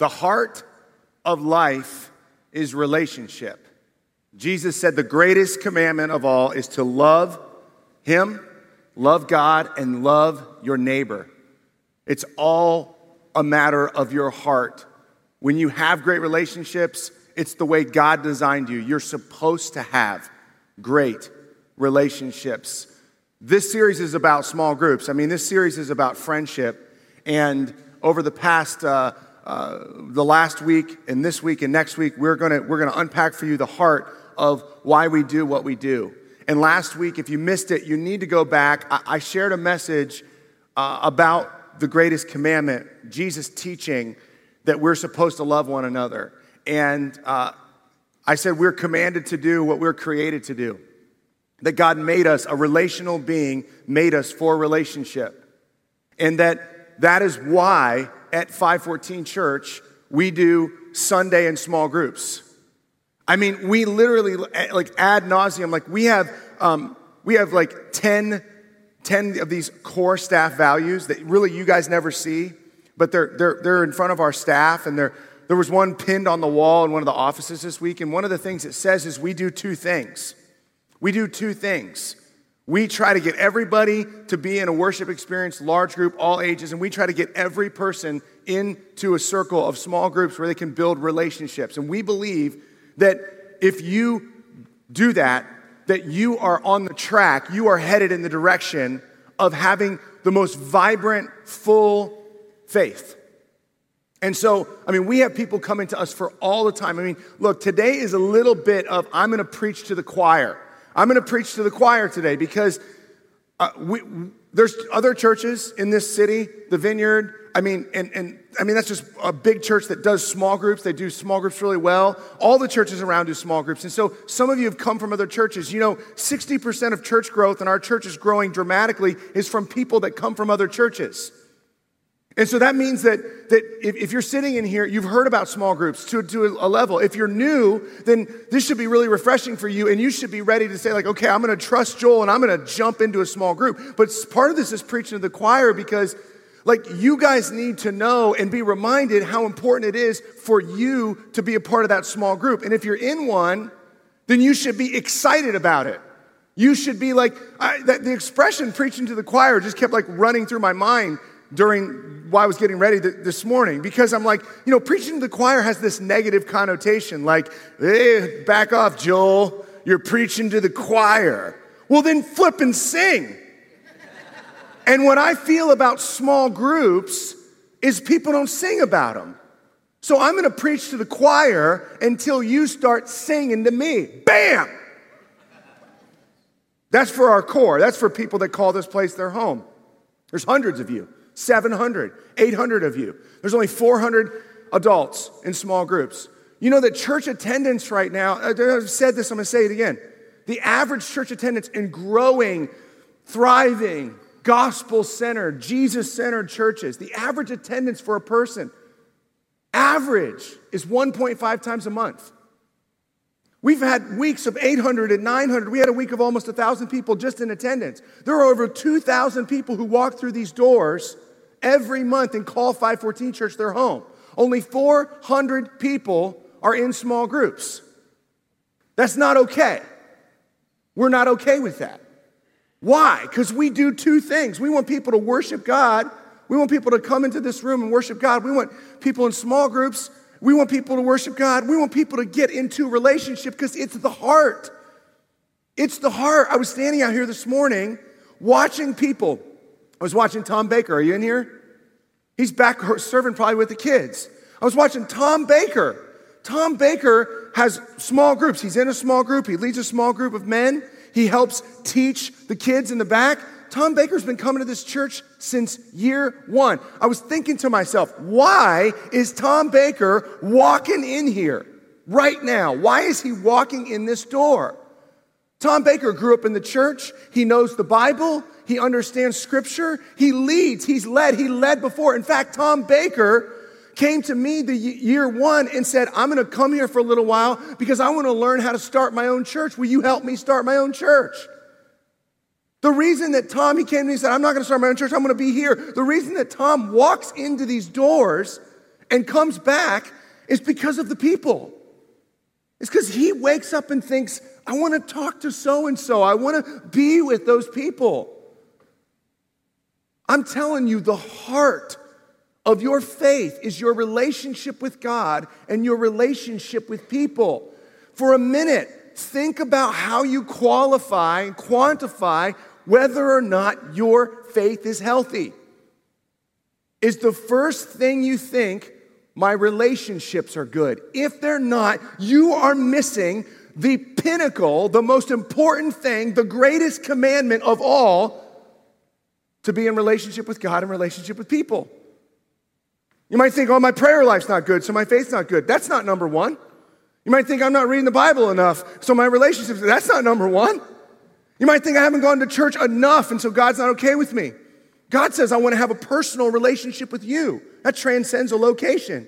The heart of life is relationship. Jesus said the greatest commandment of all is to love Him, love God, and love your neighbor. It's all a matter of your heart. When you have great relationships, it's the way God designed you. You're supposed to have great relationships. This series is about small groups. I mean, this series is about friendship. And over the past, uh, uh, the last week and this week and next week, we're going we're gonna unpack for you the heart of why we do what we do. And last week, if you missed it, you need to go back. I, I shared a message uh, about the greatest commandment, Jesus teaching that we're supposed to love one another. And uh, I said we're commanded to do what we're created to do. That God made us a relational being, made us for relationship. And that that is why at 514 Church we do Sunday in small groups. I mean, we literally like ad nauseum, like we have um, we have like 10, 10 of these core staff values that really you guys never see, but they're they're they're in front of our staff and they're there was one pinned on the wall in one of the offices this week, and one of the things it says is we do two things. We do two things. We try to get everybody to be in a worship experience, large group, all ages, and we try to get every person into a circle of small groups where they can build relationships. And we believe that if you do that, that you are on the track, you are headed in the direction of having the most vibrant, full faith. And so, I mean, we have people coming to us for all the time. I mean, look, today is a little bit of I'm going to preach to the choir. I'm going to preach to the choir today because uh, we, there's other churches in this city, the Vineyard. I mean, and, and I mean, that's just a big church that does small groups. They do small groups really well. All the churches around do small groups. And so some of you have come from other churches. You know, 60% of church growth, and our church is growing dramatically, is from people that come from other churches. And so that means that, that if, if, you're sitting in here, you've heard about small groups to, to a level. If you're new, then this should be really refreshing for you, and you should be ready to say, like, okay, I'm gonna trust Joel and I'm gonna jump into a small group. But part of this is preaching to the choir because, like, you guys need to know and be reminded how important it is for you to be a part of that small group. And if you're in one, then you should be excited about it. You should be like, I, that, the expression preaching to the choir just kept like running through my mind during while I was getting ready th- this morning because I'm like, you know, preaching to the choir has this negative connotation, like, back off, Joel, you're preaching to the choir. Well, then flip and sing. and what I feel about small groups is people don't sing about them. So I'm gonna preach to the choir until you start singing to me. Bam! That's for our core. That's for people that call this place their home. There's hundreds of you. 700, 800 of you. There's only 400 adults in small groups. You know that church attendance right now, uh, I've said this, I'm gonna say it again. The average church attendance in growing, thriving, gospel centered, Jesus centered churches, the average attendance for a person, average is 1.5 times a month. We've had weeks of 800 and 900. We had a week of almost 1,000 people just in attendance. There are over 2,000 people who walk through these doors every month and call 514 Church their home. Only 400 people are in small groups. That's not okay. We're not okay with that. Why? Because we do two things. We want people to worship God. We want people to come into this room and worship God. We want people in small groups we want people to worship God. We want people to get into relationship because it's the heart. It's the heart. I was standing out here this morning watching people. I was watching Tom Baker. Are you in here? He's back serving probably with the kids. I was watching Tom Baker. Tom Baker has small groups. He's in a small group. He leads a small group of men. He helps teach the kids in the back. Tom Baker's been coming to this church since year one. I was thinking to myself, why is Tom Baker walking in here right now? Why is he walking in this door? Tom Baker grew up in the church. He knows the Bible. He understands scripture. He leads. He's led. He led before. In fact, Tom Baker came to me the year one and said, I'm going to come here for a little while because I want to learn how to start my own church. Will you help me start my own church? The reason that Tom, he came to me and said, I'm not going to start my own church, I'm going to be here. The reason that Tom walks into these doors and comes back is because of the people. It's because he wakes up and thinks, I want to talk to so and so. I want to be with those people. I'm telling you, the heart of your faith is your relationship with God and your relationship with people. For a minute, think about how you qualify and quantify whether or not your faith is healthy. Is the first thing you think, my relationships are good? If they're not, you are missing the pinnacle, the most important thing, the greatest commandment of all to be in relationship with God and relationship with people. You might think, oh, my prayer life's not good, so my faith's not good. That's not number one. You might think I'm not reading the Bible enough, so my relationships, that's not number one. You might think I haven't gone to church enough, and so God's not okay with me. God says, I want to have a personal relationship with you. That transcends a location.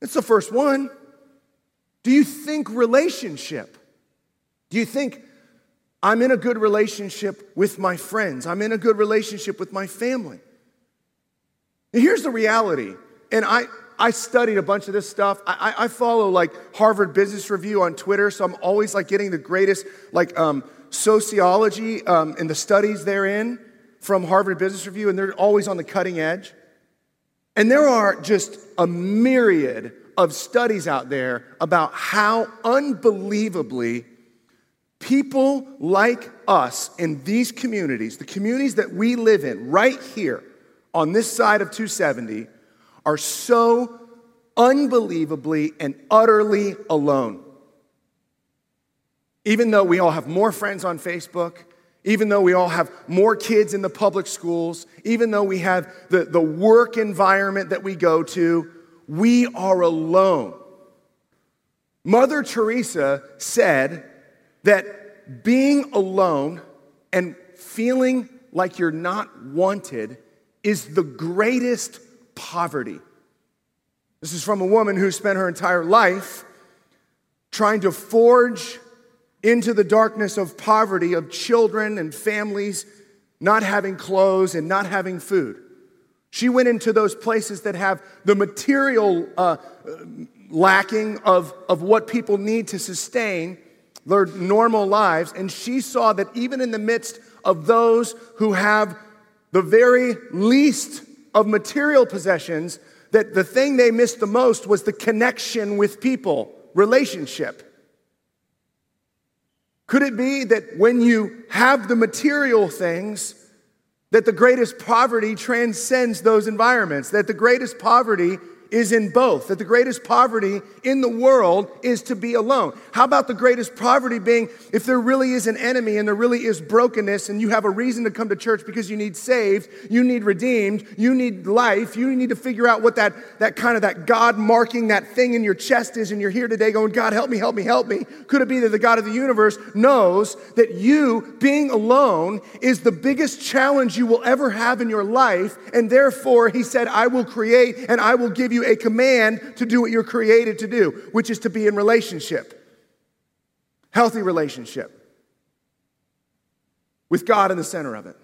That's the first one. Do you think relationship? Do you think I'm in a good relationship with my friends? I'm in a good relationship with my family? And here's the reality, and I, I studied a bunch of this stuff. I, I, follow like Harvard Business Review on Twitter, so I'm always like getting the greatest like um, sociology um, and the studies therein from Harvard Business Review, and they're always on the cutting edge. And there are just a myriad of studies out there about how unbelievably people like us in these communities, the communities that we live in right here, on this side of 270 are so unbelievably and utterly alone. Even though we all have more friends on Facebook, even though we all have more kids in the public schools, even though we have the, the work environment that we go to, we are alone. Mother Teresa said that being alone and feeling like you're not wanted is the greatest poverty. This is from a woman who spent her entire life trying to forge into the darkness of poverty of children and families not having clothes and not having food. She went into those places that have the material uh, lacking of, of what people need to sustain their normal lives, and she saw that even in the midst of those who have the very least of material possessions, that the thing they missed the most was the connection with people, relationship. Could it be that when you have the material things, that the greatest poverty transcends those environments, that the greatest poverty is in both, that the greatest poverty in the world is to be alone. How about the greatest poverty being if there really is an enemy and there really is brokenness and you have a reason to come to church because you need saved, you need redeemed, you need life, you need to figure out what that, that kind of that God marking that thing in your chest is and you're here today going, God, help me, help me, help me. Could it be that the God of the universe knows that you being alone is the biggest challenge you will ever have in your life and therefore he said, I will create and I will give you you a command to do what you're created to do, which is to be in relationship. Healthy relationship with God in the center of it.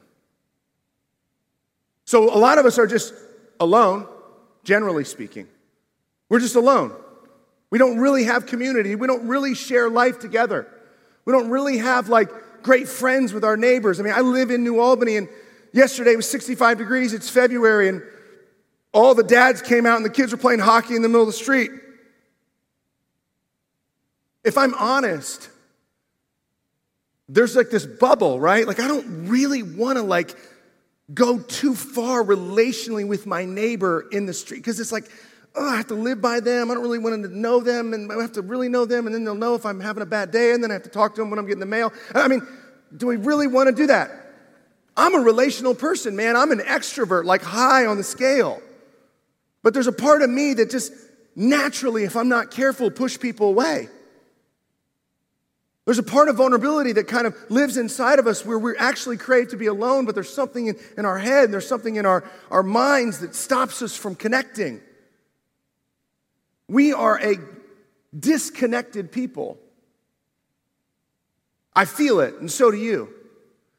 So a lot of us are just alone, generally speaking. We're just alone. We don't really have community. We don't really share life together. We don't really have like great friends with our neighbors. I mean, I live in New Albany and yesterday was 65 degrees. It's February and all the dads came out and the kids were playing hockey in the middle of the street. If I'm honest, there's like this bubble, right? Like I don't really want to like go too far relationally with my neighbor in the street because it's like, oh, I have to live by them. I don't really want to know them, and I have to really know them, and then they'll know if I'm having a bad day, and then I have to talk to them when I'm getting the mail. I mean, do we really want to do that? I'm a relational person, man. I'm an extrovert, like high on the scale. But there's a part of me that just naturally, if I'm not careful, push people away. There's a part of vulnerability that kind of lives inside of us where we're actually created to be alone, but there's something in, in our head, and there's something in our, our minds that stops us from connecting. We are a disconnected people. I feel it, and so do you.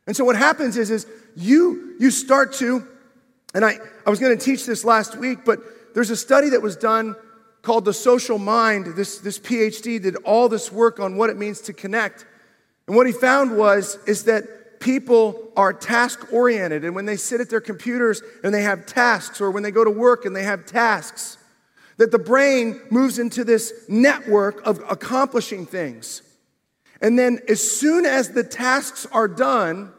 And so what happens is, is you, you start to, and I, I was going to teach this last week, but there's a study that was done called The Social Mind. This, this PhD did all this work on what it means to connect. And what he found was is that people are task oriented and when they sit at their computers and they have tasks or when they go to work and they have tasks that the brain moves into this network of accomplishing things. And then as soon as the tasks are done,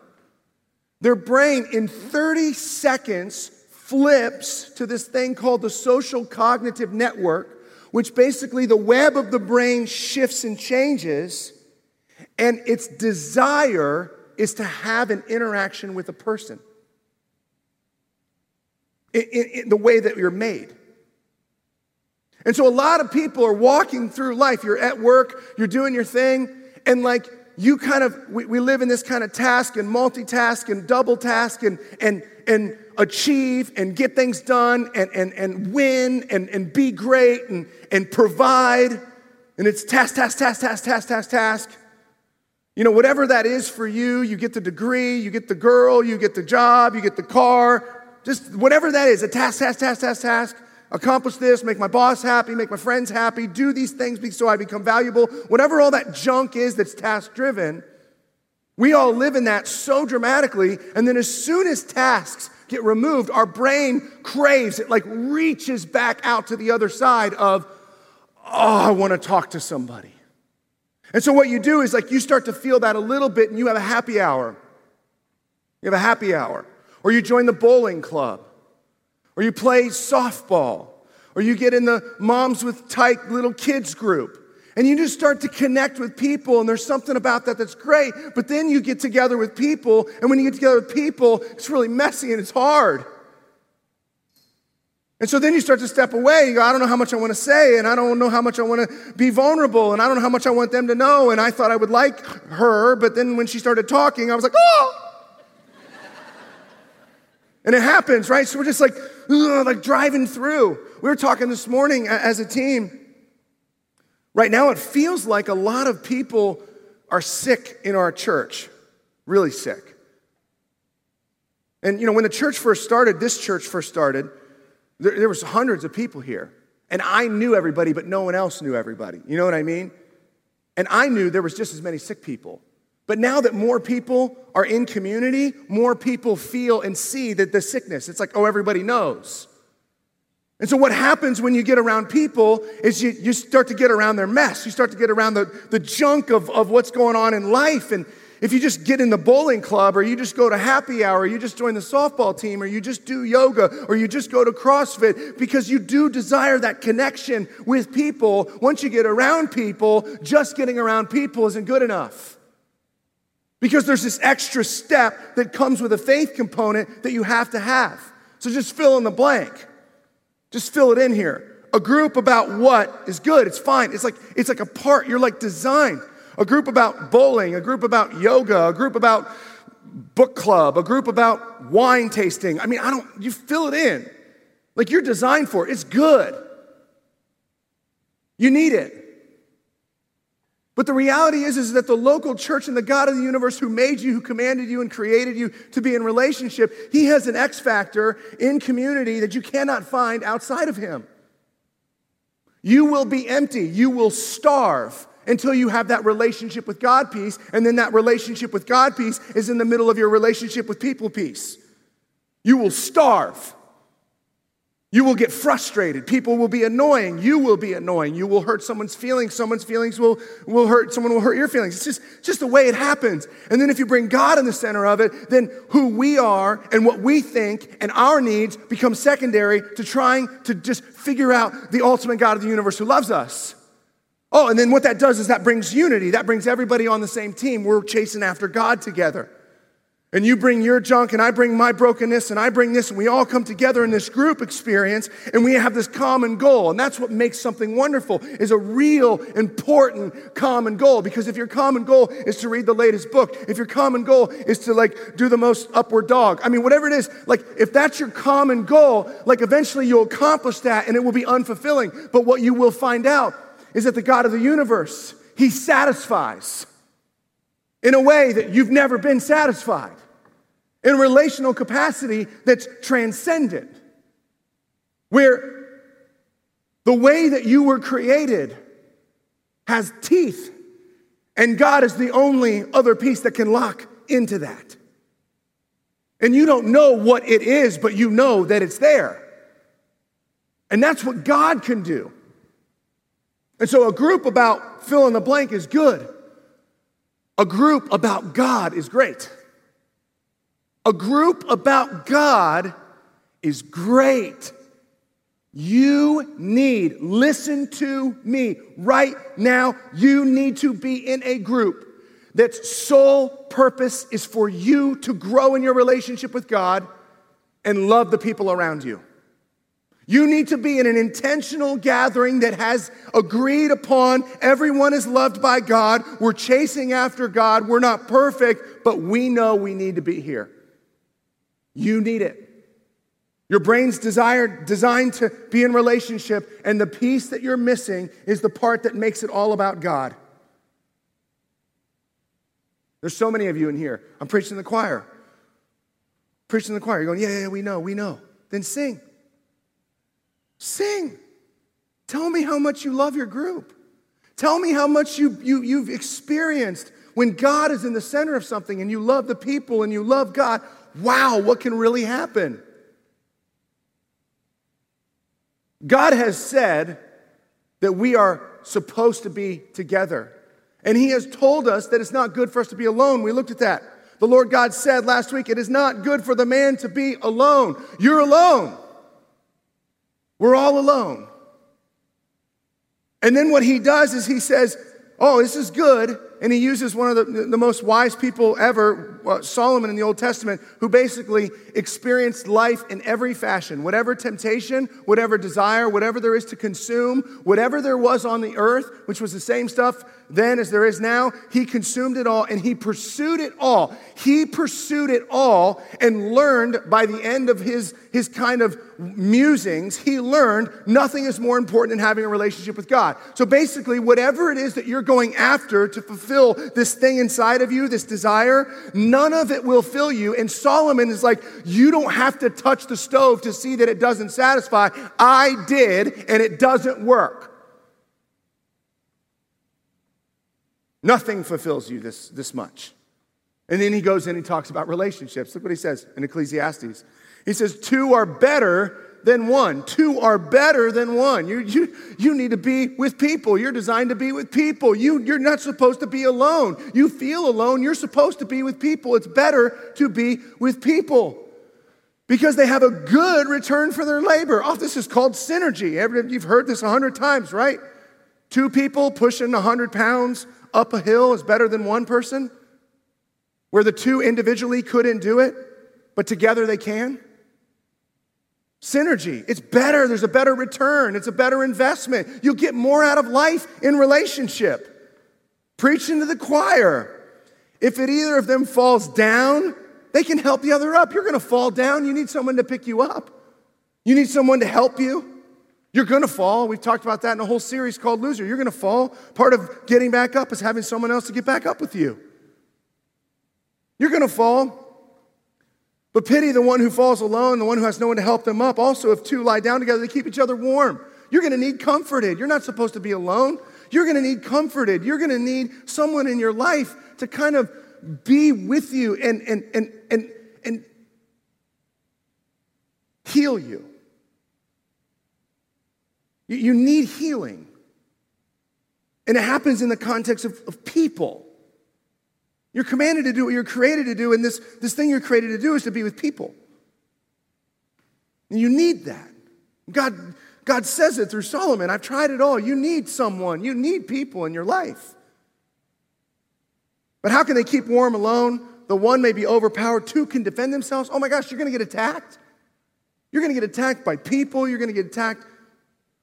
their brain in 30 seconds flips to this thing called the social cognitive network, which basically the web of the brain shifts and changes, and its desire is to have an interaction with a person in, in, in the way that you're made. And so a lot of people are walking through life. You're at work, you're doing your thing, and like you kind of, we, we live in this kind of task and multitask and double task and, and, and achieve and get things done and, and, and win and, and be great and, and provide. And it's task, task, task, task, task, task, task. You know, whatever that is for you, you get the degree, you get the girl, you get the job, you get the car, just whatever that is, a task, task, task, task, task. Accomplish this, make my boss happy, make my friends happy, do these things so I become valuable. Whatever all that junk is that's task driven, we all live in that so dramatically. And then as soon as tasks get removed, our brain craves, it like reaches back out to the other side of, oh, I want to talk to somebody. And so what you do is like you start to feel that a little bit and you have a happy hour. You have a happy hour. Or you join the bowling club. Or you play softball. Or you get in the moms with tight little kids group. And you just start to connect with people, and there's something about that that's great. But then you get together with people, and when you get together with people, it's really messy and it's hard. And so then you start to step away. You go, I don't know how much I want to say, and I don't know how much I want to be vulnerable, and I don't know how much I want them to know. And I thought I would like her, but then when she started talking, I was like, oh! And it happens, right? So we're just like, like driving through. We were talking this morning as a team. Right now, it feels like a lot of people are sick in our church, really sick. And you know, when the church first started, this church first started, there, there was hundreds of people here. And I knew everybody, but no one else knew everybody. You know what I mean? And I knew there was just as many sick people. But now that more people are in community, more people feel and see that the sickness. It's like, oh, everybody knows. And so, what happens when you get around people is you, you start to get around their mess. You start to get around the, the junk of, of what's going on in life. And, if you just get in the bowling club, or you just go to happy hour, or you just join the softball team, or you just do yoga, or you just go to CrossFit, because you do desire that connection with people, once you get around people, just getting around people isn't good enough. Because there's this extra step that comes with a faith component that you have to have. So just fill in the blank. Just fill it in here. A group about what is good. It's fine. It's like it's like a part. You're like designed a group about bowling, a group about yoga, a group about book club, a group about wine tasting. I mean, I don't, you fill it in. Like you're designed for it. It's good. You need it. But the reality is, is that the local church and the God of the universe who made you, who commanded you and created you to be in relationship, he has an X factor in community that you cannot find outside of him. You will be empty. You will starve until you have that relationship with God piece. And then that relationship with God piece is in the middle of your relationship with people piece. You will starve. You will get frustrated. People will be annoying. You will be annoying. You will hurt someone's feelings. Someone's feelings will, will hurt, someone will hurt your feelings. It's just, just the way it happens. And then if you bring God in the center of it, then who we are and what we think and our needs become secondary to trying to just figure out the ultimate God of the universe who loves us. Oh, and then what that does is that brings unity. That brings everybody on the same team. We're chasing after God together. And you bring your junk, and I bring my brokenness, and I bring this, and we all come together in this group experience, and we have this common goal. And that's what makes something wonderful, is a real important common goal. Because if your common goal is to read the latest book, if your common goal is to like do the most upward dog, I mean, whatever it is, like if that's your common goal, like eventually you'll accomplish that, and it will be unfulfilling. But what you will find out is that the God of the universe, He satisfies in a way that you've never been satisfied, in relational capacity that's transcendent, where The way that you were created has teeth, and God is the only other piece that can lock into that. And you don't know what it is, but you know that it's there. And that's what God can do. And so a group about fill in the blank is good. A group about God is great. A group about God is great. You need, listen to me right now, you need to be in a group that's sole purpose is for you to grow in your relationship with God and love the people around you. You need to be in an intentional gathering that has agreed upon everyone is loved by God. We're chasing after God. We're not perfect, but we know we need to be here. You need it. Your brain's desired, designed to be in relationship, and the piece that you're missing is the part that makes it all about God. There's so many of you in here. I'm preaching in the choir. Preaching in the choir. You're going, yeah, yeah, we know, we know. Then sing. Sing. Tell me how much you love your group. Tell me how much you, you, you've experienced when God is in the center of something and you love the people and you love God. Wow, what can really happen? God has said that we are supposed to be together. And He has told us that it's not good for us to be alone. We looked at that. The Lord God said last week, It is not good for the man to be alone. You're alone. We're all alone. And then what He does is He says, Oh, this is good. And he uses one of the, the most wise people ever, uh, Solomon in the Old Testament, who basically experienced life in every fashion. Whatever temptation, whatever desire, whatever there is to consume, whatever there was on the earth, which was the same stuff then as there is now, he consumed it all and he pursued it all. He pursued it all and learned by the end of his, his kind of musings, he learned nothing is more important than having a relationship with God. So basically, whatever it is that you're going after to fulfill this thing inside of you, this desire, none of it will fill you. And Solomon is like, You don't have to touch the stove to see that it doesn't satisfy. I did, and it doesn't work. Nothing fulfills you this, this much. And then he goes in and he talks about relationships. Look what he says in Ecclesiastes. He says, Two are better than one. Two are better than one. You, you, you need to be with people. You're designed to be with people. You, you're not supposed to be alone. You feel alone. You're supposed to be with people. It's better to be with people because they have a good return for their labor. Oh, this is called synergy. You've heard this a hundred times, right? Two people pushing a hundred pounds up a hill is better than one person, where the two individually couldn't do it, but together they can. Synergy. It's better. There's a better return. It's a better investment. You'll get more out of life in relationship. Preaching to the choir. If it either of them falls down, they can help the other up. You're going to fall down. You need someone to pick you up. You need someone to help you. You're going to fall. We've talked about that in a whole series called Loser. You're going to fall. Part of getting back up is having someone else to get back up with you. You're going to fall. But pity the one who falls alone, the one who has no one to help them up. Also, if two lie down together, they keep each other warm. You're going to need comforted. You're not supposed to be alone. You're going to need comforted. You're going to need someone in your life to kind of be with you and, and, and, and, and heal you. You need healing. And it happens in the context of, of people. You're commanded to do what you're created to do, and this, this thing you're created to do is to be with people. And you need that. God, God says it through Solomon I've tried it all. You need someone, you need people in your life. But how can they keep warm alone? The one may be overpowered, two can defend themselves. Oh my gosh, you're gonna get attacked. You're gonna get attacked by people, you're gonna get attacked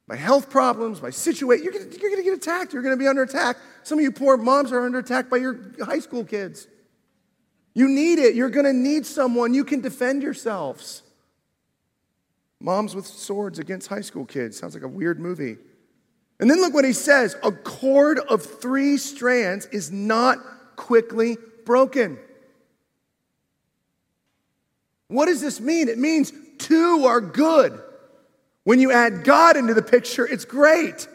by health problems, by situation. You're you're gonna get attacked, you're gonna be under attack. Some of you poor moms are under attack by your high school kids. You need it. You're going to need someone. You can defend yourselves. Moms with swords against high school kids. Sounds like a weird movie. And then look what he says a cord of three strands is not quickly broken. What does this mean? It means two are good. When you add God into the picture, it's great.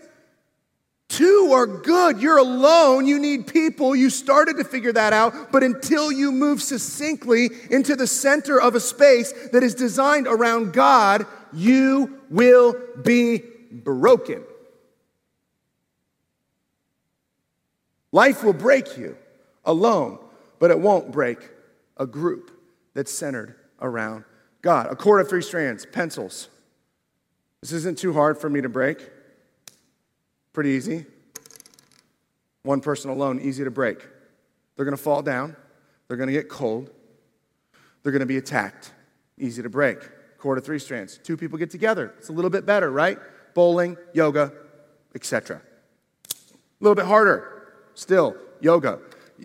Two are good. You're alone. You need people. You started to figure that out. But until you move succinctly into the center of a space that is designed around God, you will be broken. Life will break you alone, but it won't break a group that's centered around God. A cord of three strands, pencils. This isn't too hard for me to break. Pretty easy. One person alone, easy to break. They're going to fall down. They're going to get cold. They're going to be attacked. Easy to break. Cord of three strands. Two people get together. It's a little bit better, right? Bowling, yoga, etc. A little bit harder. Still, yoga.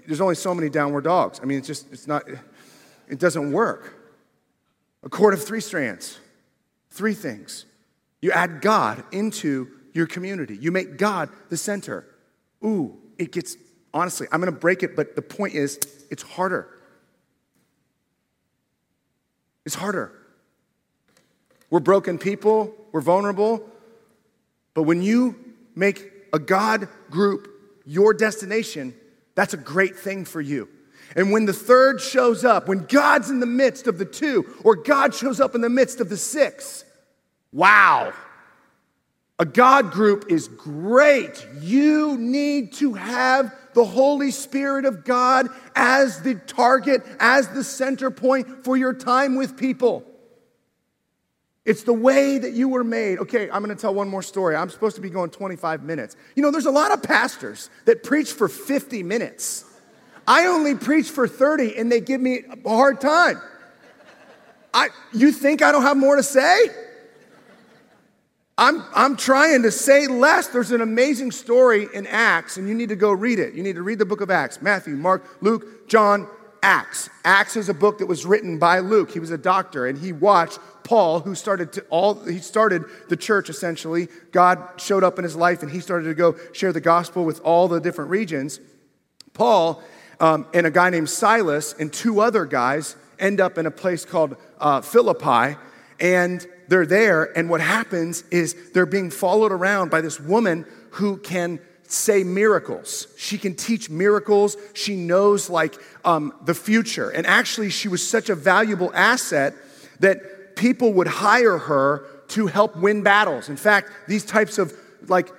There's only so many downward dogs. I mean, it's just, it's not, it doesn't work. A cord of three strands. Three things. You add God into your community. You make God the center. Ooh, it gets, honestly, I'm gonna break it, but the point is, it's harder. It's harder. We're broken people, we're vulnerable, but when you make a God group your destination, that's a great thing for you. And when the third shows up, when God's in the midst of the two, or God shows up in the midst of the six, wow. A God group is great. You need to have the Holy Spirit of God as the target, as the center point for your time with people. It's the way that you were made. Okay, I'm going to tell one more story. I'm supposed to be going 25 minutes. You know, there's a lot of pastors that preach for 50 minutes. I only preach for 30 and they give me a hard time. I, you think I don't have more to say? I'm, I'm trying to say less. There's an amazing story in Acts, and you need to go read it. You need to read the book of Acts Matthew, Mark, Luke, John, Acts. Acts is a book that was written by Luke. He was a doctor, and he watched Paul, who started to all he started the church essentially. God showed up in his life, and he started to go share the gospel with all the different regions. Paul um, and a guy named Silas and two other guys end up in a place called uh, Philippi, and they're there, and what happens is they're being followed around by this woman who can say miracles. She can teach miracles. She knows like um, the future. And actually, she was such a valuable asset that people would hire her to help win battles. In fact, these types of like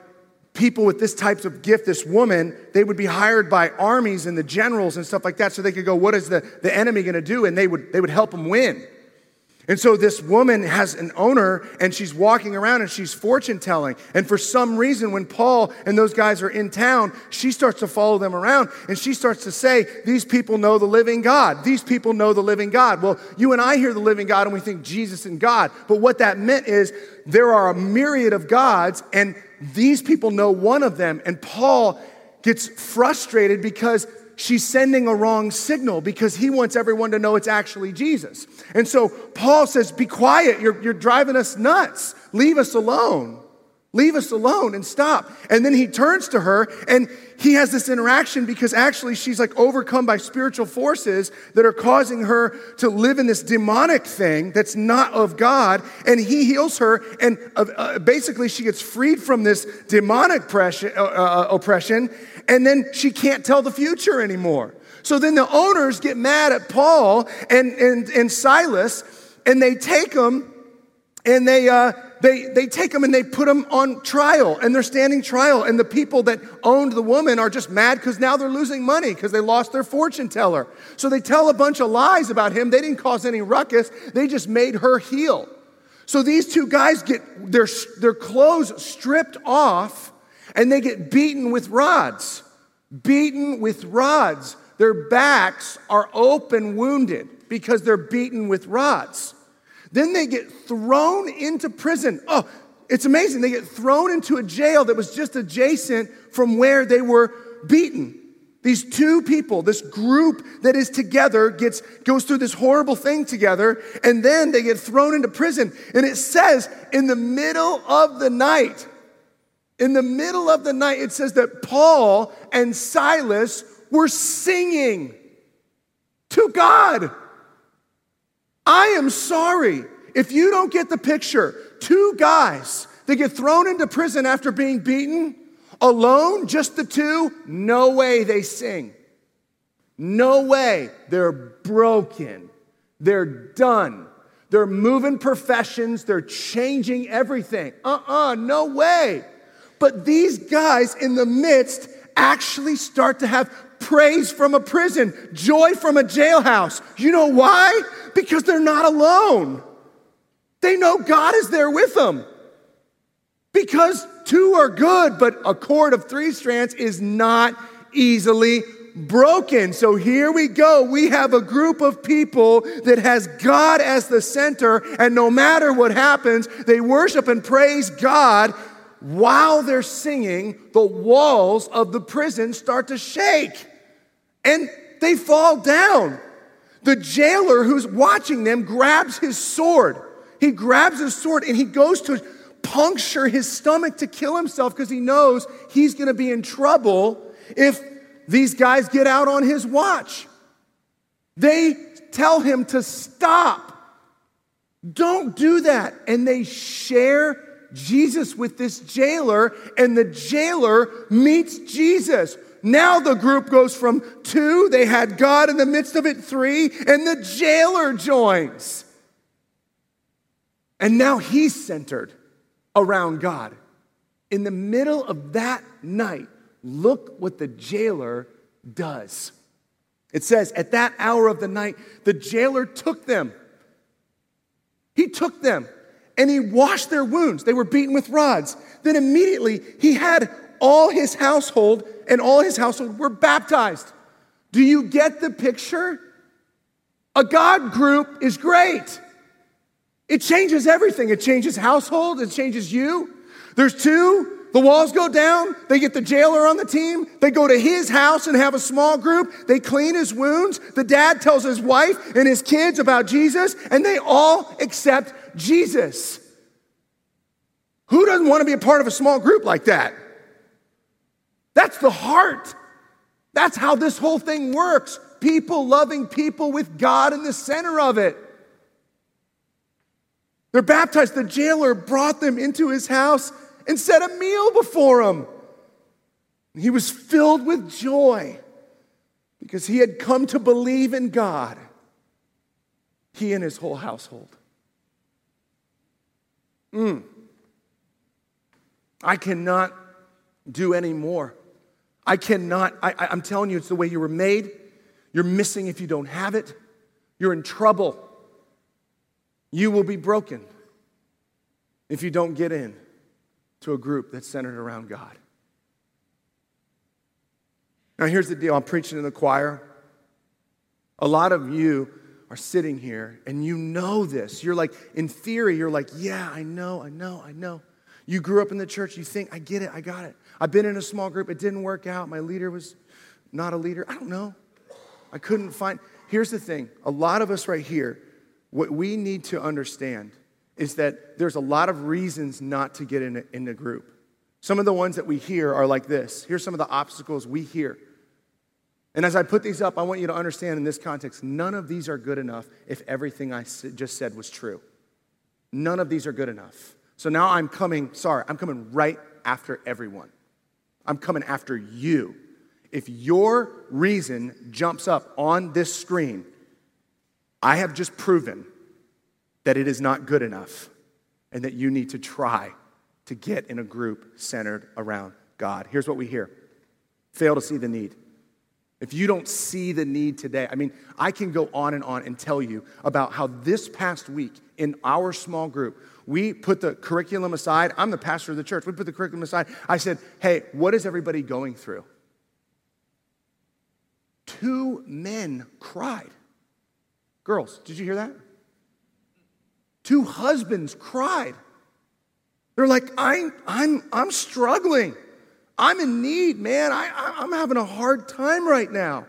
people with this types of gift, this woman, they would be hired by armies and the generals and stuff like that so they could go, what is the, the enemy going to do? And they would, they would help them win. And so this woman has an owner and she's walking around and she's fortune telling. And for some reason, when Paul and those guys are in town, she starts to follow them around and she starts to say, These people know the living God. These people know the living God. Well, you and I hear the living God and we think Jesus and God. But what that meant is there are a myriad of gods and these people know one of them. And Paul gets frustrated because she's sending a wrong signal because he wants everyone to know it's actually Jesus. And so Paul says, Be quiet, you're, you're driving us nuts. Leave us alone. Leave us alone and stop. And then he turns to her and he has this interaction because actually she's like overcome by spiritual forces that are causing her to live in this demonic thing that's not of God. And he heals her. And uh, uh, basically she gets freed from this demonic uh, oppression. And then she can't tell the future anymore. So then the owners get mad at Paul and, and, and Silas and they take them and they, uh, they, they take them and they put them on trial and they're standing trial. And the people that owned the woman are just mad because now they're losing money because they lost their fortune teller. So they tell a bunch of lies about him. They didn't cause any ruckus, they just made her heal. So these two guys get their, their clothes stripped off and they get beaten with rods. Beaten with rods. Their backs are open wounded because they're beaten with rods. Then they get thrown into prison. Oh, it's amazing. They get thrown into a jail that was just adjacent from where they were beaten. These two people, this group that is together, gets, goes through this horrible thing together, and then they get thrown into prison. And it says, in the middle of the night, in the middle of the night, it says that Paul and Silas were singing to God. I am sorry If you don't get the picture, two guys that get thrown into prison after being beaten, alone, just the two, no way they sing. No way. They're broken. They're done. They're moving professions. They're changing everything. Uh uh-uh, uh no way. But these guys in the midst actually start to have praise from a prison, joy from a jailhouse. You know why? Because they're not alone. They know God is there with them. Because two are good, but a cord of three strands is not easily broken. So here we go. We have a group of people that has God as the center, and no matter what happens, they worship and praise God. While they're singing, the walls of the prison start to shake and they fall down. The jailer who's watching them grabs his sword. He grabs his sword and he goes to puncture his stomach to kill himself because he knows he's going to be in trouble if these guys get out on his watch. They tell him to stop. Don't do that. And they share Jesus with this jailer, and the jailer meets Jesus. Now the group goes from two, they had God in the midst of it, three, and the jailer joins. And now he's centered around God. In the middle of that night, look what the jailer does. It says, At that hour of the night, the jailer took them. He took them and he washed their wounds. They were beaten with rods. Then immediately he had all his household and all his household were baptized. Do you get the picture? A God group is great. It changes everything. It changes household, it changes you. There's two, the walls go down, they get the jailer on the team, they go to his house and have a small group, they clean his wounds. The dad tells his wife and his kids about Jesus, and they all accept Jesus. Who doesn't want to be a part of a small group like that? That's the heart. That's how this whole thing works. People loving people with God in the center of it. They're baptized. The jailer brought them into his house and set a meal before him. He was filled with joy because he had come to believe in God, he and his whole household. Mm. I cannot do any more. I cannot, I, am telling you, it's the way you were made. You're missing if you don't have it. You're in trouble. You will be broken if you don't get in to a group that's centered around God. Now, here's the deal I'm preaching in the choir. A lot of you are sitting here and you know this. You're like, in theory, you're like, yeah, I know, I know, I know. You grew up in the church, you think, I get it, I got it. I've been in a small group, it didn't work out. My leader was not a leader. I don't know. I couldn't find. Here's the thing a lot of us right here, what we need to understand is that there's a lot of reasons not to get in a, in a group. Some of the ones that we hear are like this. Here's some of the obstacles we hear. And as I put these up, I want you to understand in this context, none of these are good enough if everything I just said was true. None of these are good enough. So now I'm coming, sorry, I'm coming right after everyone. I'm coming after you. If your reason jumps up on this screen, I have just proven that it is not good enough and that you need to try to get in a group centered around God. Here's what we hear fail to see the need. If you don't see the need today, I mean, I can go on and on and tell you about how this past week in our small group, we put the curriculum aside. I'm the pastor of the church. We put the curriculum aside. I said, hey, what is everybody going through? Two men cried. Girls, did you hear that? Two husbands cried. They're like, I'm, I'm, I'm struggling. I'm in need, man. I, I'm having a hard time right now.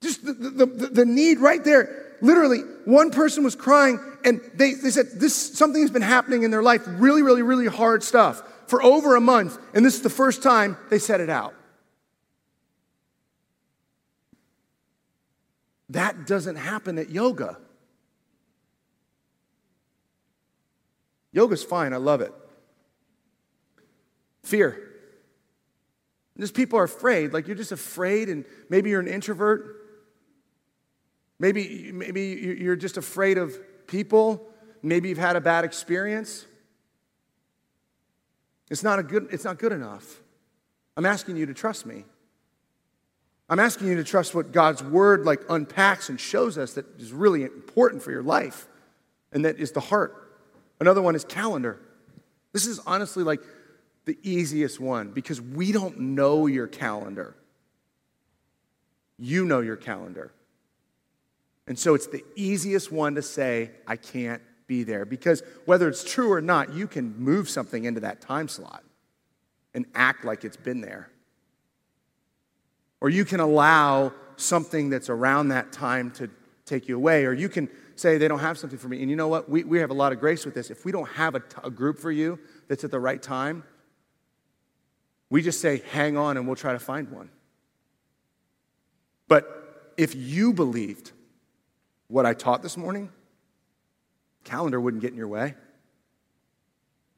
Just the, the, the, the need right there literally, one person was crying and they, they said, this, something has been happening in their life, really, really, really hard stuff for over a month. And this is the first time they said it out. That doesn't happen at yoga. Yoga's fine, I love it. Fear. Just people are afraid, like you're just afraid, and maybe you're an introvert. Maybe, maybe you're just afraid of people. Maybe you've had a bad experience. It's not, a good, it's not good enough. I'm asking you to trust me. I'm asking you to trust what God's word like unpacks and shows us that is really important for your life, and that is the heart. Another one is calendar. This is honestly like the easiest one because we don't know your calendar. You know your calendar. And so it's the easiest one to say, I can't be there. Because whether it's true or not, you can move something into that time slot and act like it's been there. Or you can allow something that's around that time to take you away. Or you can say, they don't have something for me. And you know what? We, we have a lot of grace with this. If we don't have a, t- a group for you that's at the right time, we just say, hang on and we'll try to find one. But if you believed what I taught this morning, calendar wouldn't get in your way.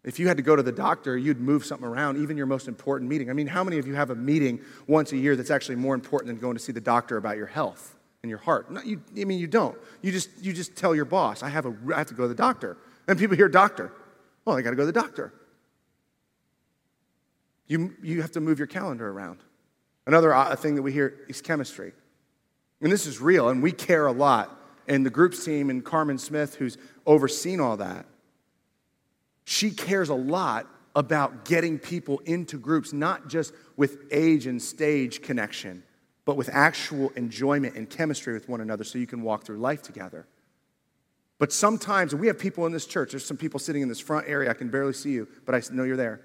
If you had to go to the doctor, you'd move something around, even your most important meeting. I mean, how many of you have a meeting once a year that's actually more important than going to see the doctor about your health and your heart? No, you, I mean, you don't. You just, you just tell your boss, I have, a, I have to go to the doctor. And people hear doctor. Well, I got to go to the doctor. You, you have to move your calendar around. Another uh, thing that we hear is chemistry. And this is real, and we care a lot. And the groups team and Carmen Smith, who's overseen all that, she cares a lot about getting people into groups, not just with age and stage connection, but with actual enjoyment and chemistry with one another so you can walk through life together. But sometimes, we have people in this church, there's some people sitting in this front area, I can barely see you, but I know you're there.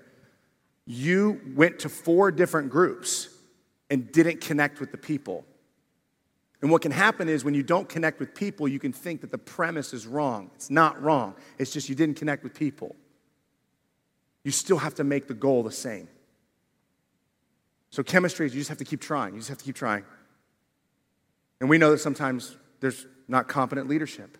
You went to four different groups and didn't connect with the people. And what can happen is when you don't connect with people, you can think that the premise is wrong. It's not wrong, it's just you didn't connect with people. You still have to make the goal the same. So, chemistry is you just have to keep trying. You just have to keep trying. And we know that sometimes there's not competent leadership.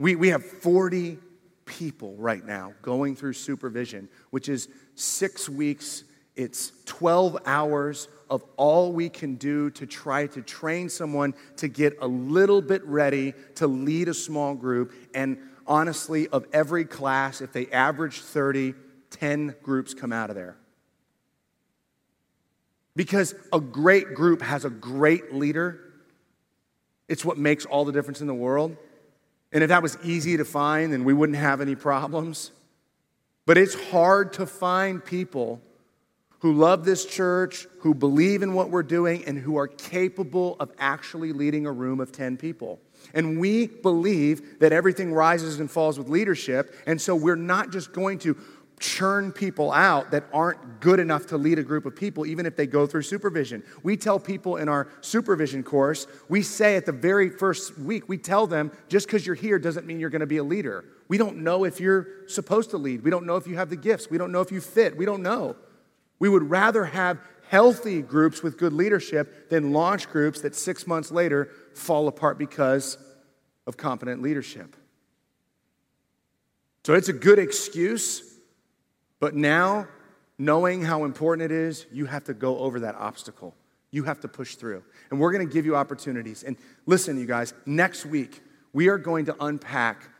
We, we have 40 people right now going through supervision, which is six weeks, it's 12 hours of all we can do to try to train someone to get a little bit ready to lead a small group. And honestly, of every class, if they average 30, 10 groups come out of there. Because a great group has a great leader. It's what makes all the difference in the world. And if that was easy to find, then we wouldn't have any problems. But it's hard to find people who love this church, who believe in what we're doing, and who are capable of actually leading a room of 10 people. And we believe that everything rises and falls with leadership. And so we're not just going to churn people out that aren't good enough to lead a group of people, even if they go through supervision. We tell people in our supervision course, we say at the very first week, we tell them just because you're here doesn't mean you're going to be a leader. We don't know if you're supposed to lead. We don't know if you have the gifts. We don't know if you fit. We don't know. We would rather have healthy groups with good leadership than launch groups that six months later fall apart because of competent leadership. So it's a good excuse, but now, knowing how important it is, you have to go over that obstacle. You have to push through. And we're going to give you opportunities. And listen, you guys, next week, we are going to unpack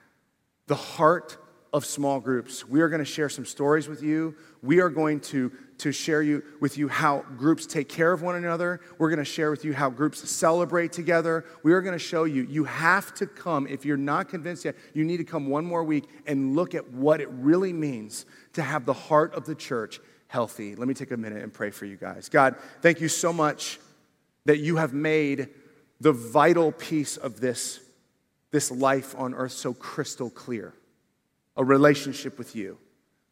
the heart of small groups. We are going to share some stories with you. We are going to, to share you, with you how groups take care of one another. We're going to share with you how groups celebrate together. We are going to show you, you have to come. If you're not convinced yet, you need to come one more week and look at what it really means to have the heart of the church healthy. Let me take a minute and pray for you guys. God, thank you so much that you have made the vital piece of this, this life on earth so crystal clear a relationship with you,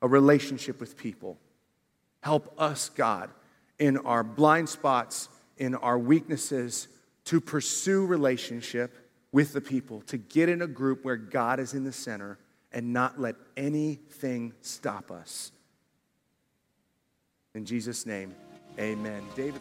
a relationship with people. Help us, God, in our blind spots, in our weaknesses, to pursue relationship with the people, to get in a group where God is in the center and not let anything stop us. In Jesus' name, amen. David.